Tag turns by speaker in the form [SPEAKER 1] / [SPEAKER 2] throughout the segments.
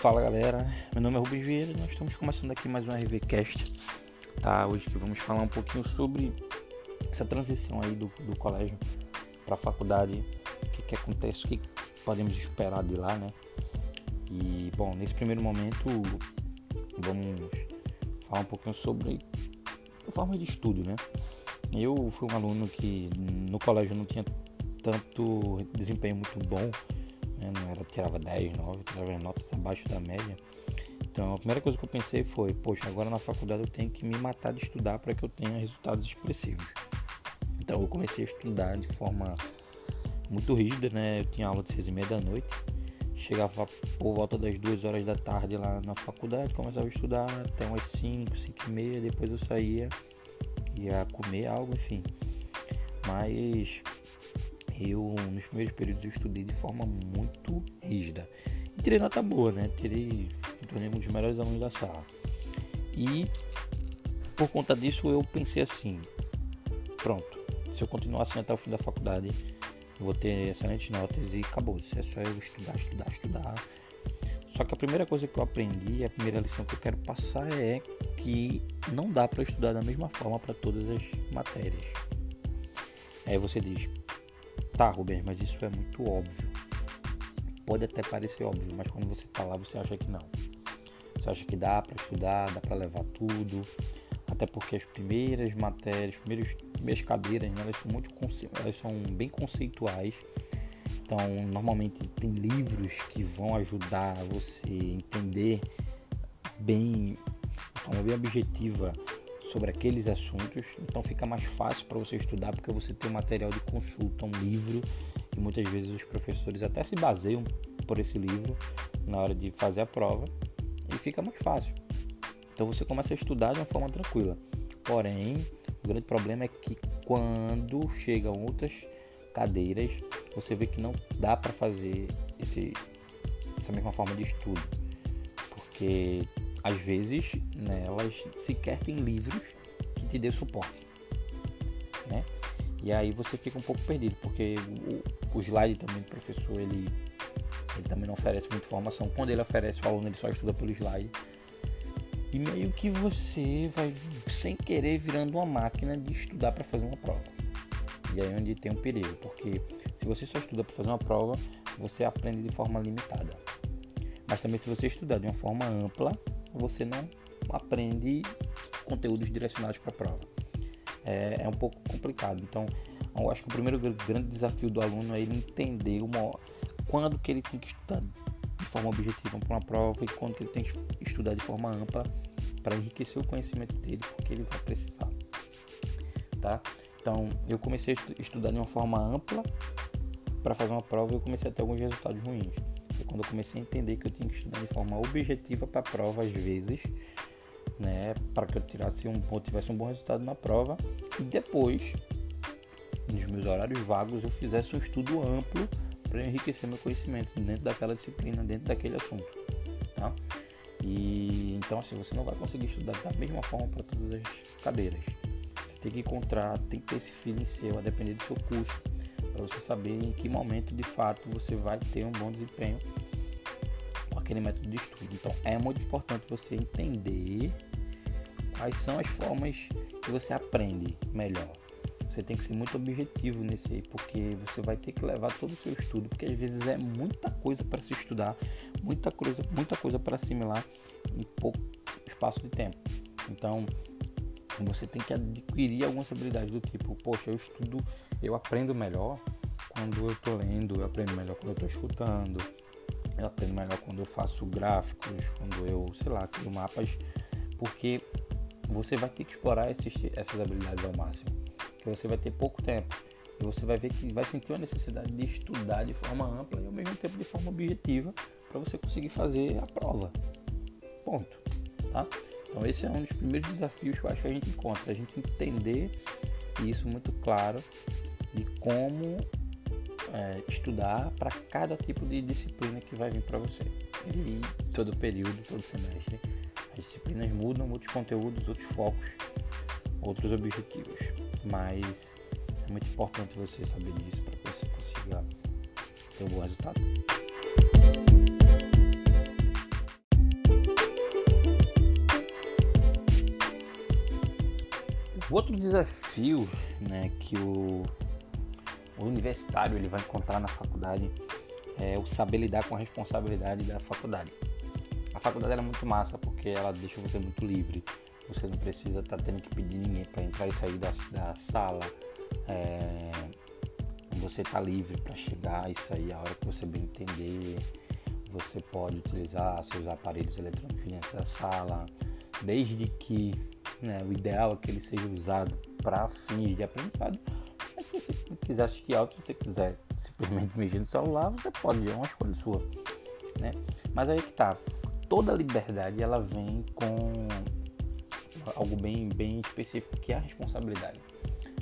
[SPEAKER 1] Fala galera, meu nome é Rubens Vieira e nós estamos começando aqui mais um RVCast, tá? Hoje que vamos falar um pouquinho sobre essa transição aí do, do colégio para a faculdade, o que, que acontece, o que podemos esperar de lá, né? E bom, nesse primeiro momento vamos falar um pouquinho sobre a forma de estudo, né? Eu fui um aluno que no colégio não tinha tanto desempenho muito bom né? não era, tirava 10, 9, tirava notas abaixo da média. Então a primeira coisa que eu pensei foi, poxa, agora na faculdade eu tenho que me matar de estudar para que eu tenha resultados expressivos. Então eu comecei a estudar de forma muito rígida, né? Eu tinha aula de 6 e meia da noite, chegava por volta das 2 horas da tarde lá na faculdade, começava a estudar até umas 5, 5 e meia, depois eu saía, ia comer algo, enfim. Mas eu, nos primeiros períodos, eu estudei de forma muito rígida. E tirei nota boa, né? Tirei, tornei um dos melhores alunos da sala. E por conta disso eu pensei assim: pronto, se eu continuar assim até o fim da faculdade, vou ter excelentes notas e acabou. É só eu estudar, estudar, estudar. Só que a primeira coisa que eu aprendi, a primeira lição que eu quero passar é que não dá para estudar da mesma forma para todas as matérias. Aí você diz, Tá, Rubens, mas isso é muito óbvio. Pode até parecer óbvio, mas quando você tá lá, você acha que não. Você acha que dá para estudar, dá para levar tudo. Até porque as primeiras matérias, as primeiras, primeiras cadeiras, né, elas, são muito, elas são bem conceituais. Então, normalmente tem livros que vão ajudar você a entender bem, de forma bem objetiva, sobre aqueles assuntos, então fica mais fácil para você estudar porque você tem um material de consulta, um livro, e muitas vezes os professores até se baseiam por esse livro na hora de fazer a prova e fica mais fácil. Então você começa a estudar de uma forma tranquila. Porém, o grande problema é que quando chegam outras cadeiras, você vê que não dá para fazer esse, essa mesma forma de estudo, porque às vezes né, elas sequer têm livros que te dê suporte. Né? E aí você fica um pouco perdido, porque o, slide também do professor ele, ele também não oferece muita informação. Quando ele oferece, o aluno ele só estuda pelo slide. E meio que você vai sem querer virando uma máquina de estudar para fazer uma prova. E aí é onde tem um perigo, porque se você só estuda para fazer uma prova, você aprende de forma limitada. Mas também se você estudar de uma forma ampla, você não aprende conteúdos direcionados para a prova. É, é, um pouco complicado. Então, eu acho que o primeiro grande desafio do aluno é ele entender uma, quando que ele tem que estudar de forma objetiva para uma prova e quando que ele tem que estudar de forma ampla para enriquecer o conhecimento dele, porque ele vai precisar. Tá? Então, eu comecei a estudar de uma forma ampla para fazer uma prova e eu comecei a ter alguns resultados ruins quando eu comecei a entender que eu tinha que estudar de forma objetiva para a prova às vezes, né, para que eu tirasse um tivesse um bom resultado na prova e depois nos meus horários vagos eu fizesse um estudo amplo para enriquecer meu conhecimento dentro daquela disciplina, dentro daquele assunto, tá? E então assim, você não vai conseguir estudar da mesma forma para todas as cadeiras. Você tem que encontrar, tem que ter esse feeling seu, a depender do seu curso para você saber em que momento de fato você vai ter um bom desempenho com aquele método de estudo. Então é muito importante você entender quais são as formas que você aprende melhor. Você tem que ser muito objetivo nesse aí, porque você vai ter que levar todo o seu estudo, porque às vezes é muita coisa para se estudar, muita coisa, muita coisa para assimilar em pouco espaço de tempo. Então, você tem que adquirir algumas habilidades do tipo, poxa, eu estudo, eu aprendo melhor quando eu estou lendo, eu aprendo melhor quando eu estou escutando, eu aprendo melhor quando eu faço gráficos, quando eu, sei lá, crio mapas, porque você vai ter que explorar esses, essas habilidades ao máximo, você vai ter pouco tempo e você vai ver que vai sentir uma necessidade de estudar de forma ampla e ao mesmo tempo de forma objetiva para você conseguir fazer a prova. Ponto. Tá? Então esse é um dos primeiros desafios que eu acho que a gente encontra, a gente entender isso muito claro de como é, estudar para cada tipo de disciplina que vai vir para você. E todo período, todo semestre, as disciplinas mudam, muitos conteúdos, outros focos, outros objetivos mas é muito importante você saber disso para você conseguir ter um bom resultado. O outro desafio né, que o, o universitário ele vai encontrar na faculdade é o saber lidar com a responsabilidade da faculdade. A faculdade é muito massa porque ela deixa você muito livre. Você não precisa estar tá tendo que pedir ninguém para entrar e sair da, da sala. É, você está livre para chegar e sair a hora que você bem entender. Você pode utilizar seus aparelhos eletrônicos dentro da sala, desde que né, o ideal é que ele seja usado para fins de aprendizado. Mas se você quiser assistir aula, se você quiser simplesmente mexer no celular, você pode, é uma escolha sua. Né? Mas aí que tá. Toda liberdade ela vem com algo bem, bem específico que é a responsabilidade.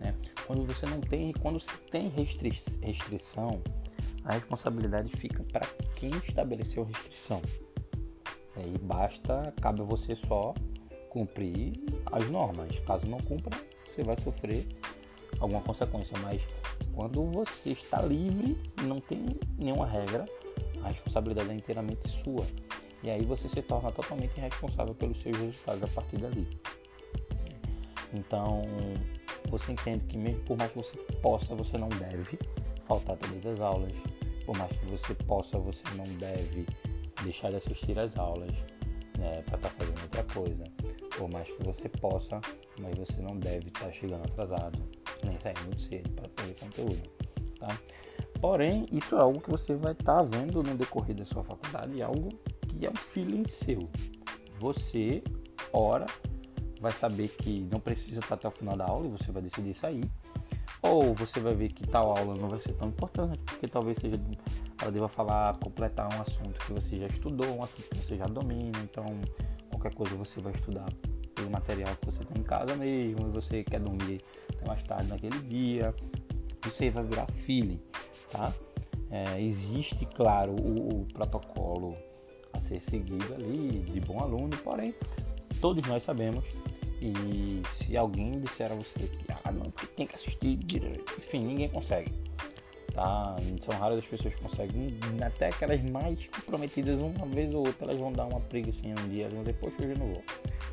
[SPEAKER 1] Né? Quando você não tem, quando se tem restri restrição, a responsabilidade fica para quem estabeleceu a restrição. E aí basta, cabe a você só cumprir as normas. Caso não cumpra, você vai sofrer alguma consequência. Mas quando você está livre, não tem nenhuma regra, a responsabilidade é inteiramente sua. E aí você se torna totalmente responsável pelos seus resultados a partir dali. Então, você entende que mesmo por mais que você possa, você não deve faltar todas as aulas. Por mais que você possa, você não deve deixar de assistir às aulas né, para estar tá fazendo outra coisa. Por mais que você possa, mas você não deve estar tá chegando atrasado, nem sair muito cedo para ter conteúdo. Tá? Porém, isso é algo que você vai estar tá vendo no decorrer da sua faculdade, algo que é um feeling seu. Você, ora, vai saber que não precisa estar até o final da aula e você vai decidir sair. Ou você vai ver que tal aula não vai ser tão importante, porque talvez seja ela deva falar, completar um assunto que você já estudou, um assunto que você já domina, então qualquer coisa você vai estudar pelo material que você tem em casa mesmo, e você quer dormir até mais tarde naquele dia. Isso aí vai virar feeling, tá? É, existe, claro, o, o protocolo a ser seguido ali de bom aluno, porém todos nós sabemos e se alguém disser a você que ah, não, tem que assistir enfim, ninguém consegue. Tá? São raras as pessoas que conseguem, até aquelas mais comprometidas, uma vez ou outra, elas vão dar uma preguiça um dia, vão dizer, poxa, hoje eu não vou.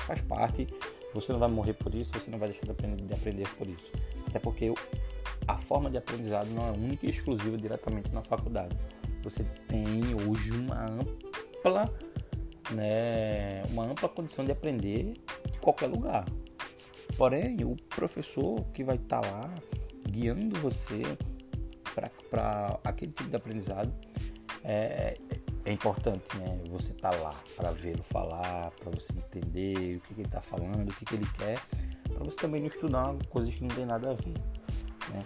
[SPEAKER 1] Faz parte, você não vai morrer por isso, você não vai deixar de aprender por isso. Até porque a forma de aprendizado não é única e exclusiva diretamente na faculdade. Você tem hoje uma ampla né, uma ampla condição de aprender de qualquer lugar. Porém, o professor que vai estar tá lá guiando você para aquele tipo de aprendizado é, é importante, né? Você tá lá para vê-lo falar, para você entender o que, que ele está falando, o que, que ele quer, para você também não estudar coisas que não tem nada a ver, né?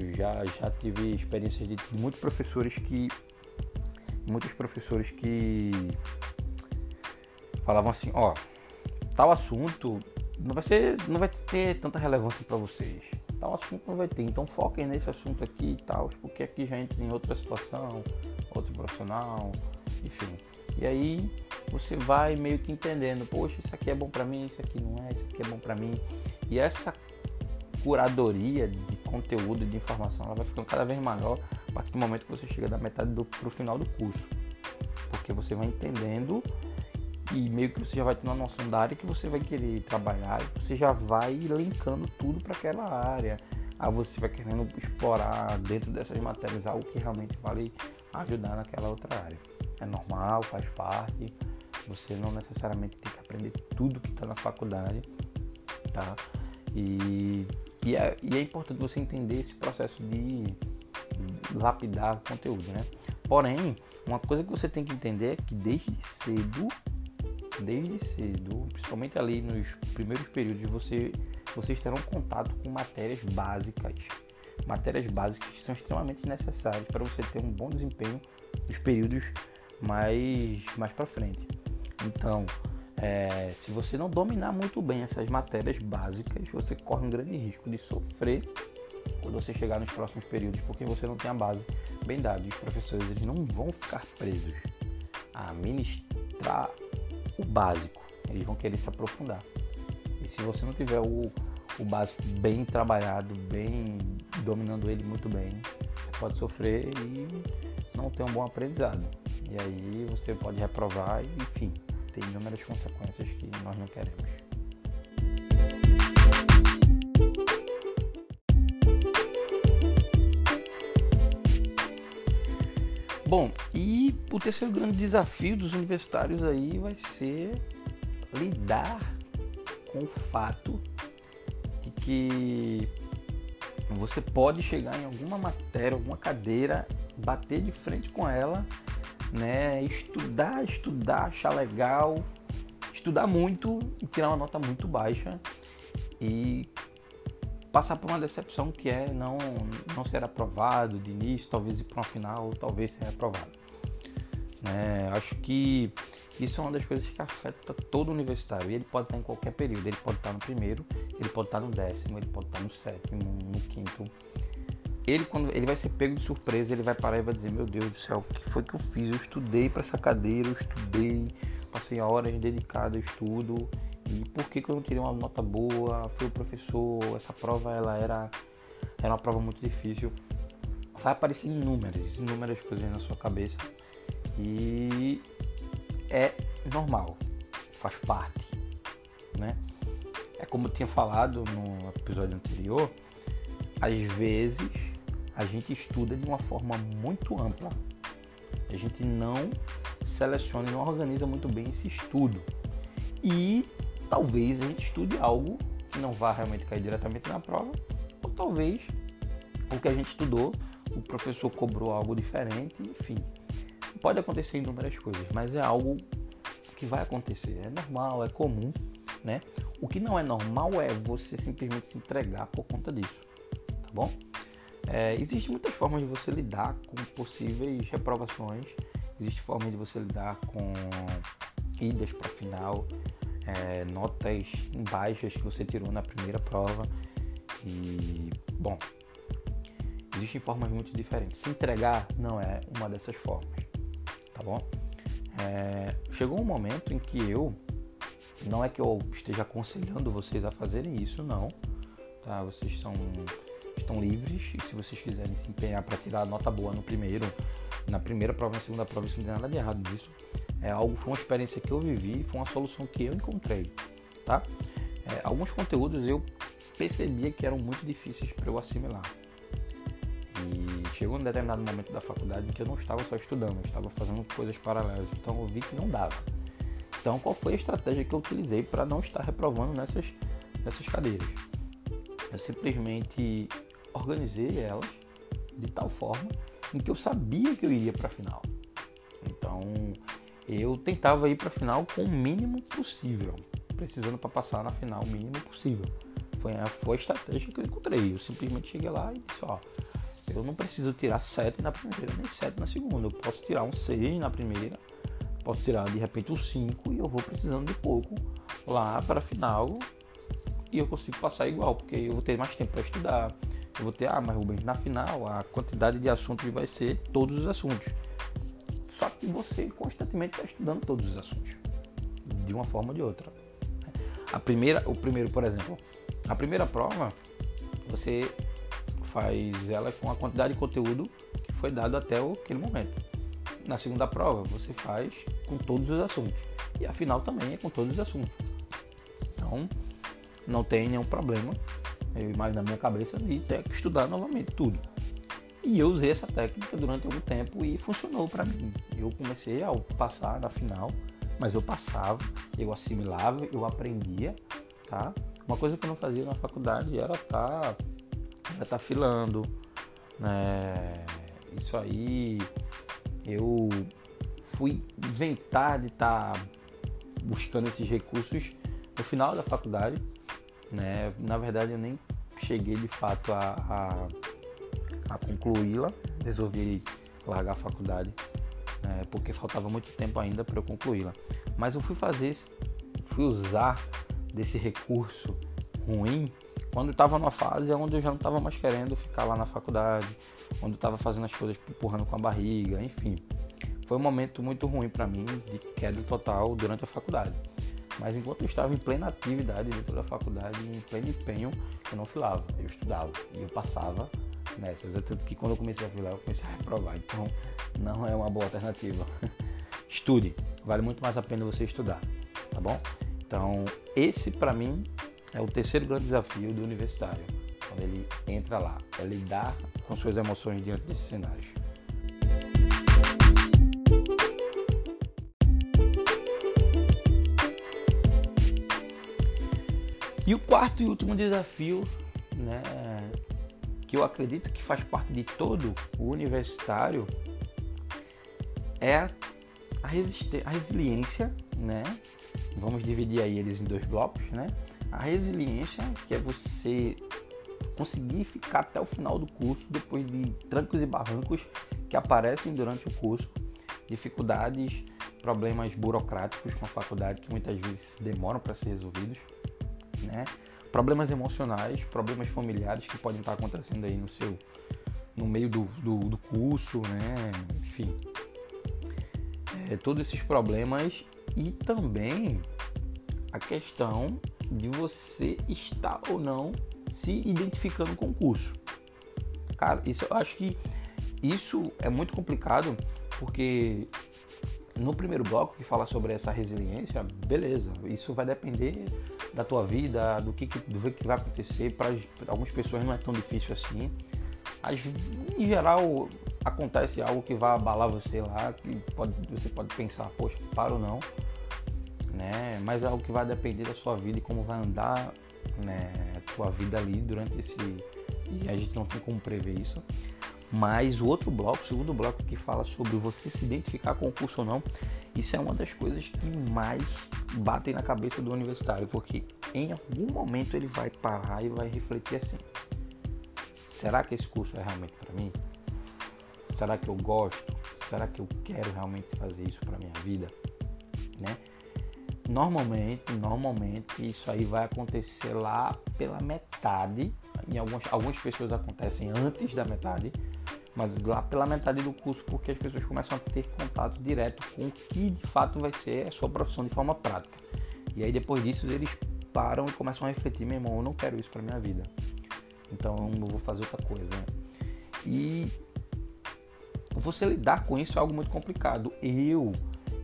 [SPEAKER 1] Eu já, já tive experiências de, de muitos professores que muitos professores que falavam assim, ó, tal assunto não vai ser, não vai ter tanta relevância para vocês. Tal assunto não vai ter, então foquem nesse assunto aqui e tal, porque aqui já entra em outra situação, outro profissional, enfim. E aí você vai meio que entendendo, poxa, isso aqui é bom para mim, isso aqui não é, isso aqui é bom para mim. E essa curadoria de conteúdo, de informação, ela vai ficando cada vez maior a partir do momento que você chega da metade do pro final do curso. Porque você vai entendendo e meio que você já vai ter uma noção da área que você vai querer trabalhar você já vai linkando tudo para aquela área. Aí você vai querendo explorar dentro dessas matérias algo que realmente vale ajudar naquela outra área. É normal, faz parte. Você não necessariamente tem que aprender tudo que está na faculdade, tá? E, e, é, e é importante você entender esse processo de lapidar o conteúdo, né? Porém, uma coisa que você tem que entender é que desde cedo desde cedo, principalmente ali nos primeiros períodos, você, vocês terão contato com matérias básicas. Matérias básicas que são extremamente necessárias para você ter um bom desempenho nos períodos mais, mais para frente. Então, é, se você não dominar muito bem essas matérias básicas, você corre um grande risco de sofrer quando você chegar nos próximos períodos, porque você não tem a base bem dada. Os professores eles não vão ficar presos a ministrar o básico. Eles vão querer se aprofundar. E se você não tiver o, o básico bem trabalhado, bem dominando ele muito bem, você pode sofrer e não ter um bom aprendizado. E aí você pode reprovar enfim, ter inúmeras consequências que nós não queremos. Bom, e o terceiro grande desafio dos universitários aí vai ser lidar com o fato de que você pode chegar em alguma matéria, alguma cadeira, bater de frente com ela, né? Estudar, estudar, achar legal, estudar muito e tirar uma nota muito baixa e passar por uma decepção que é não, não ser aprovado de início, talvez ir para uma final, talvez ser aprovado. É, acho que isso é uma das coisas que afeta todo universitário. E ele pode estar em qualquer período. Ele pode estar no primeiro, ele pode estar no décimo, ele pode estar no sétimo, no quinto. Ele, quando ele vai ser pego de surpresa, ele vai parar e vai dizer: Meu Deus do céu, o que foi que eu fiz? Eu estudei para essa cadeira, eu estudei, passei horas dedicadas ao estudo e por que, que eu não tirei uma nota boa? Foi o professor, essa prova ela era, era uma prova muito difícil. Vai aparecer inúmeras, inúmeras coisas na sua cabeça e é normal, faz parte, né? É como eu tinha falado no episódio anterior, às vezes a gente estuda de uma forma muito ampla. A gente não seleciona e não organiza muito bem esse estudo. E talvez a gente estude algo que não vá realmente cair diretamente na prova, ou talvez o que a gente estudou, o professor cobrou algo diferente, enfim. Pode acontecer inúmeras coisas, mas é algo que vai acontecer. É normal, é comum, né? O que não é normal é você simplesmente se entregar por conta disso, tá bom? É, Existem muitas formas de você lidar com possíveis reprovações, existe forma de você lidar com idas para final, é, notas baixas que você tirou na primeira prova. E, bom, existem formas muito diferentes. Se entregar não é uma dessas formas, tá bom? É, chegou um momento em que eu, não é que eu esteja aconselhando vocês a fazerem isso, não, tá? Vocês são, estão livres e se vocês quiserem se empenhar para tirar nota boa no primeiro, na primeira prova, na segunda prova, isso não tem nada de errado nisso é algo, foi uma experiência que eu vivi, foi uma solução que eu encontrei, tá? É, alguns conteúdos eu percebia que eram muito difíceis para eu assimilar. E chegou um determinado momento da faculdade que eu não estava só estudando, eu estava fazendo coisas paralelas, então eu vi que não dava. Então, qual foi a estratégia que eu utilizei para não estar reprovando nessas, nessas cadeiras? Eu simplesmente organizei elas de tal forma em que eu sabia que eu iria para a final. Então, eu tentava ir para a final com o mínimo possível, precisando para passar na final o mínimo possível. Foi a, foi a estratégia que eu encontrei. Eu simplesmente cheguei lá e disse: Ó, eu não preciso tirar 7 na primeira nem 7 na segunda. Eu posso tirar um 6 na primeira, posso tirar de repente um 5 e eu vou precisando de pouco lá para a final e eu consigo passar igual, porque eu vou ter mais tempo para estudar. Eu vou ter, ah, mas Rubens, na final a quantidade de assuntos vai ser todos os assuntos. Só que você constantemente está estudando todos os assuntos, de uma forma ou de outra. A primeira, o primeiro, por exemplo, a primeira prova, você faz ela com a quantidade de conteúdo que foi dado até aquele momento. Na segunda prova, você faz com todos os assuntos. E a final também é com todos os assuntos. Então, não tem nenhum problema, eu imagino na minha cabeça, de ter que estudar novamente tudo. E eu usei essa técnica durante algum tempo e funcionou para mim. Eu comecei a passar na final, mas eu passava, eu assimilava, eu aprendia, tá? Uma coisa que eu não fazia na faculdade era tá, tá filando, né? Isso aí eu fui inventar de estar tá buscando esses recursos no final da faculdade, né? Na verdade eu nem cheguei de fato a, a a concluí-la. Resolvi largar a faculdade né, porque faltava muito tempo ainda para eu concluí-la. Mas eu fui fazer, fui usar desse recurso ruim quando estava numa fase onde eu já não estava mais querendo ficar lá na faculdade, onde eu estava fazendo as coisas empurrando com a barriga, enfim. Foi um momento muito ruim para mim de queda total durante a faculdade. Mas enquanto eu estava em plena atividade dentro da faculdade, em pleno empenho, eu não filava, eu estudava e eu passava nessas. É tanto que quando eu comecei a filar, eu comecei a reprovar. Então, não é uma boa alternativa. Estude. Vale muito mais a pena você estudar, tá bom? Então, esse para mim é o terceiro grande desafio do universitário. Quando ele entra lá, é lidar com suas emoções diante desses cenários. E o quarto e último desafio, né, que eu acredito que faz parte de todo o universitário, é a, a, resiliência, né? Vamos dividir aí eles em dois blocos, né? A resiliência, que é você conseguir ficar até o final do curso, depois de trancos e barrancos que aparecem durante o curso, dificuldades, problemas burocráticos com a faculdade que muitas vezes demoram para ser resolvidos, né? Problemas emocionais, problemas familiares que podem estar acontecendo aí no seu no meio do, do, do curso, né? Enfim, é, todos esses problemas e também a questão de você estar ou não se identificando com o curso. Cara, isso eu acho que isso é muito complicado porque no primeiro bloco que fala sobre essa resiliência, beleza, isso vai depender da tua vida, do que, do que vai acontecer. Para algumas pessoas não é tão difícil assim. Mas, em geral, acontece algo que vai abalar você lá, que pode, você pode pensar, poxa, para ou não, né? Mas é algo que vai depender da sua vida e como vai andar né, a tua vida ali durante esse. E a gente não tem como prever isso. Mas o outro bloco, o segundo bloco que fala sobre você se identificar com o curso ou não, isso é uma das coisas que mais batem na cabeça do universitário, porque em algum momento ele vai parar e vai refletir assim: será que esse curso é realmente para mim? Será que eu gosto? Será que eu quero realmente fazer isso para minha vida? Né? Normalmente, normalmente isso aí vai acontecer lá pela metade. Em algumas, algumas pessoas acontecem antes da metade, mas lá pela metade do curso, porque as pessoas começam a ter contato direto com o que de fato vai ser a sua profissão de forma prática. E aí depois disso eles param e começam a refletir, meu irmão, eu não quero isso para minha vida. Então eu vou fazer outra coisa. E você lidar com isso é algo muito complicado. Eu,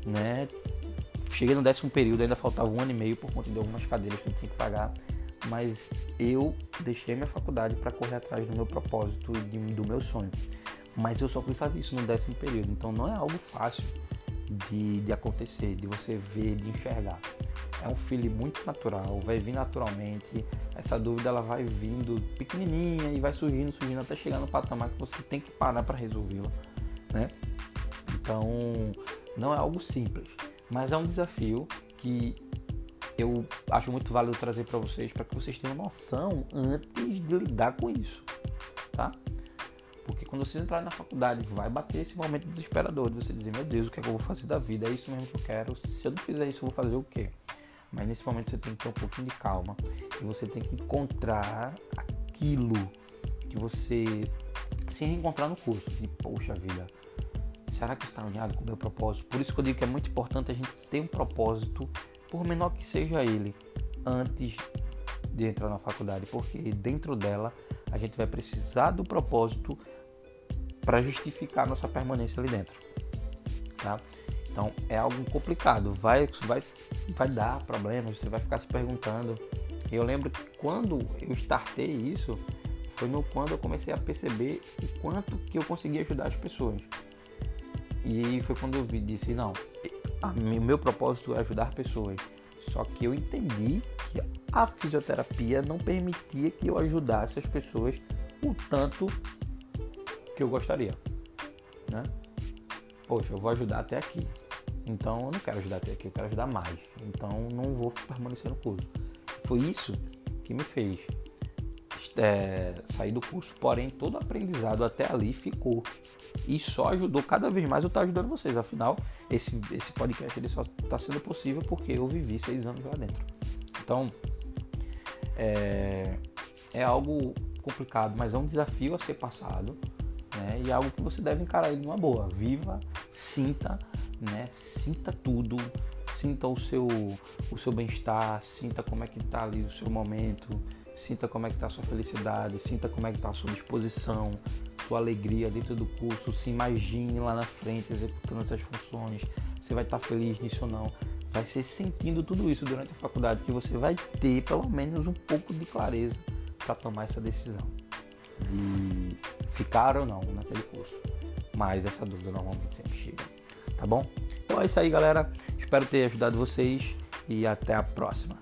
[SPEAKER 1] né, cheguei no décimo período, ainda faltava um ano e meio por conta de algumas cadeiras que eu tinha que pagar, mas eu deixei minha faculdade para correr atrás do meu propósito e do meu sonho. Mas eu só fui fazer isso no décimo período, então não é algo fácil de, de acontecer, de você ver, de enxergar. É um feeling muito natural, vai vir naturalmente. Essa dúvida ela vai vindo pequenininha e vai surgindo, surgindo até chegar no patamar que você tem que parar para resolvê-la né? Então, não é algo simples, mas é um desafio que eu acho muito válido trazer para vocês, para que vocês tenham noção antes de lidar com isso, tá? Porque quando vocês entrarem na faculdade, vai bater esse momento desesperador de você dizer: Meu Deus, o que, é que eu vou fazer da vida? É isso mesmo que eu quero. Se eu não fizer isso, eu vou fazer o quê? Mas nesse momento você tem que ter um pouquinho de calma e você tem que encontrar aquilo que você se reencontrar no curso. E, poxa vida, será que está alinhado com o meu propósito? Por isso que eu digo que é muito importante a gente ter um propósito, por menor que seja ele, antes de entrar na faculdade, porque dentro dela a gente vai precisar do propósito para justificar nossa permanência ali dentro. Tá? Então é algo complicado, vai, vai, vai dar problemas, você vai ficar se perguntando. Eu lembro que quando eu startei isso, foi no quando eu comecei a perceber o quanto que eu conseguia ajudar as pessoas. E foi quando eu disse, não, o meu propósito é ajudar pessoas. Só que eu entendi que a fisioterapia não permitia que eu ajudasse as pessoas o tanto que eu gostaria, né? Poxa, eu vou ajudar até aqui. Então eu não quero ajudar até aqui, eu quero ajudar mais. Então não vou permanecer no curso. Foi isso que me fez é, sair do curso, porém todo aprendizado até ali ficou e só ajudou cada vez mais eu estar ajudando vocês. Afinal, esse, esse podcast ele só está sendo possível porque eu vivi seis anos lá dentro. Então, é, é algo complicado, mas é um desafio a ser passado né? e é algo que você deve encarar de uma boa. Viva, sinta, né? sinta tudo, sinta o seu, o seu bem-estar, sinta como é que está ali o seu momento Sinta como é que está a sua felicidade, sinta como é que está a sua disposição, sua alegria dentro do curso. Se imagine lá na frente executando essas funções. Você vai estar tá feliz nisso ou não. Vai ser sentindo tudo isso durante a faculdade que você vai ter pelo menos um pouco de clareza para tomar essa decisão de ficar ou não naquele curso. Mas essa dúvida normalmente sempre chega. Tá bom? Então é isso aí, galera. Espero ter ajudado vocês e até a próxima.